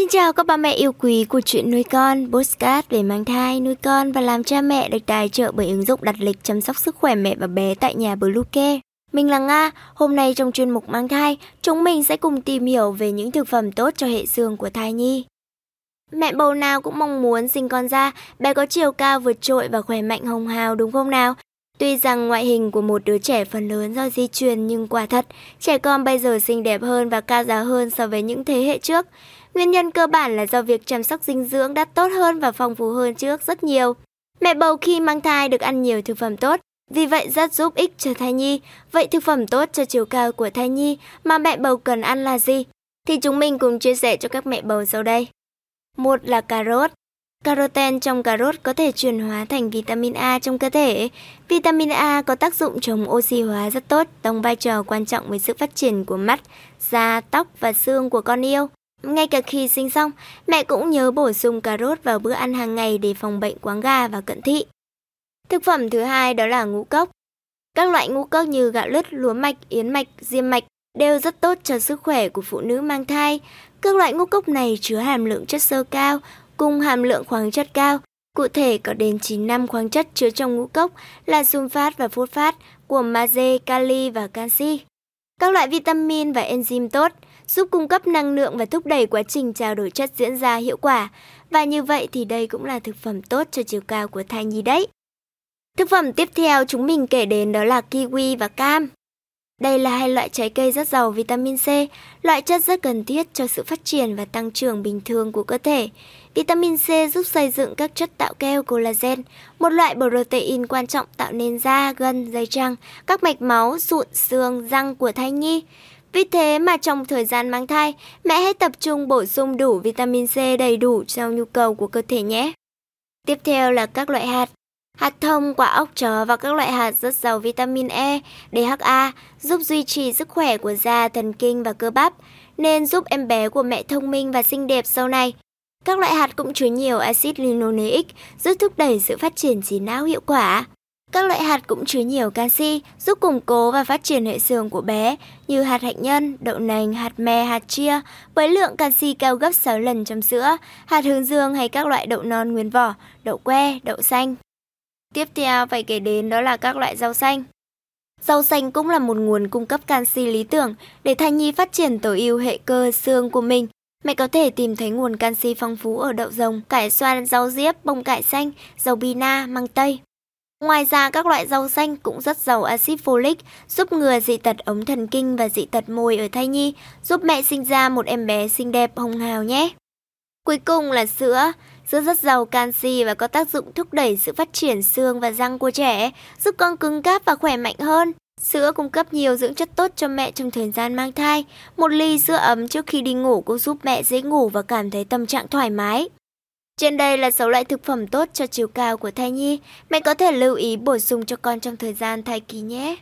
Xin chào các bà mẹ yêu quý của chuyện nuôi con, postcard về mang thai, nuôi con và làm cha mẹ được tài trợ bởi ứng dụng đặt lịch chăm sóc sức khỏe mẹ và bé tại nhà Bluecare. Mình là Nga, hôm nay trong chuyên mục mang thai, chúng mình sẽ cùng tìm hiểu về những thực phẩm tốt cho hệ xương của thai nhi. Mẹ bầu nào cũng mong muốn sinh con ra, bé có chiều cao vượt trội và khỏe mạnh hồng hào đúng không nào? Tuy rằng ngoại hình của một đứa trẻ phần lớn do di truyền nhưng quả thật, trẻ con bây giờ xinh đẹp hơn và cao giáo hơn so với những thế hệ trước. Nguyên nhân cơ bản là do việc chăm sóc dinh dưỡng đã tốt hơn và phong phú hơn trước rất nhiều. Mẹ bầu khi mang thai được ăn nhiều thực phẩm tốt, vì vậy rất giúp ích cho thai nhi. Vậy thực phẩm tốt cho chiều cao của thai nhi mà mẹ bầu cần ăn là gì? Thì chúng mình cùng chia sẻ cho các mẹ bầu sau đây. Một là cà rốt. Caroten trong cà rốt có thể chuyển hóa thành vitamin A trong cơ thể. Vitamin A có tác dụng chống oxy hóa rất tốt, đóng vai trò quan trọng với sự phát triển của mắt, da, tóc và xương của con yêu. Ngay cả khi sinh xong, mẹ cũng nhớ bổ sung cà rốt vào bữa ăn hàng ngày để phòng bệnh quáng gà và cận thị. Thực phẩm thứ hai đó là ngũ cốc. Các loại ngũ cốc như gạo lứt, lúa mạch, yến mạch, diêm mạch đều rất tốt cho sức khỏe của phụ nữ mang thai. Các loại ngũ cốc này chứa hàm lượng chất xơ cao, cùng hàm lượng khoáng chất cao. Cụ thể có đến 9 năm khoáng chất chứa trong ngũ cốc là sunfat và phosphat của magie, kali và canxi. Các loại vitamin và enzyme tốt giúp cung cấp năng lượng và thúc đẩy quá trình trao đổi chất diễn ra hiệu quả. Và như vậy thì đây cũng là thực phẩm tốt cho chiều cao của thai nhi đấy. Thực phẩm tiếp theo chúng mình kể đến đó là kiwi và cam. Đây là hai loại trái cây rất giàu vitamin C, loại chất rất cần thiết cho sự phát triển và tăng trưởng bình thường của cơ thể. Vitamin C giúp xây dựng các chất tạo keo collagen, một loại protein quan trọng tạo nên da, gân, dây trăng, các mạch máu, sụn, xương, răng của thai nhi. Vì thế mà trong thời gian mang thai, mẹ hãy tập trung bổ sung đủ vitamin C đầy đủ theo nhu cầu của cơ thể nhé. Tiếp theo là các loại hạt. Hạt thông, quả ốc chó và các loại hạt rất giàu vitamin E, DHA giúp duy trì sức khỏe của da, thần kinh và cơ bắp, nên giúp em bé của mẹ thông minh và xinh đẹp sau này. Các loại hạt cũng chứa nhiều axit linoleic giúp thúc đẩy sự phát triển trí não hiệu quả. Các loại hạt cũng chứa nhiều canxi, giúp củng cố và phát triển hệ xương của bé, như hạt hạnh nhân, đậu nành, hạt me, hạt chia, với lượng canxi cao gấp 6 lần trong sữa, hạt hướng dương hay các loại đậu non nguyên vỏ, đậu que, đậu xanh. Tiếp theo phải kể đến đó là các loại rau xanh. Rau xanh cũng là một nguồn cung cấp canxi lý tưởng để thai nhi phát triển tối ưu hệ cơ xương của mình. Mẹ có thể tìm thấy nguồn canxi phong phú ở đậu rồng, cải xoan, rau diếp, bông cải xanh, dầu bina, măng tây. Ngoài ra, các loại rau xanh cũng rất giàu axit folic, giúp ngừa dị tật ống thần kinh và dị tật môi ở thai nhi, giúp mẹ sinh ra một em bé xinh đẹp hồng hào nhé. Cuối cùng là sữa. Sữa rất giàu canxi và có tác dụng thúc đẩy sự phát triển xương và răng của trẻ, giúp con cứng cáp và khỏe mạnh hơn. Sữa cung cấp nhiều dưỡng chất tốt cho mẹ trong thời gian mang thai. Một ly sữa ấm trước khi đi ngủ cũng giúp mẹ dễ ngủ và cảm thấy tâm trạng thoải mái. Trên đây là 6 loại thực phẩm tốt cho chiều cao của thai nhi. Mẹ có thể lưu ý bổ sung cho con trong thời gian thai kỳ nhé.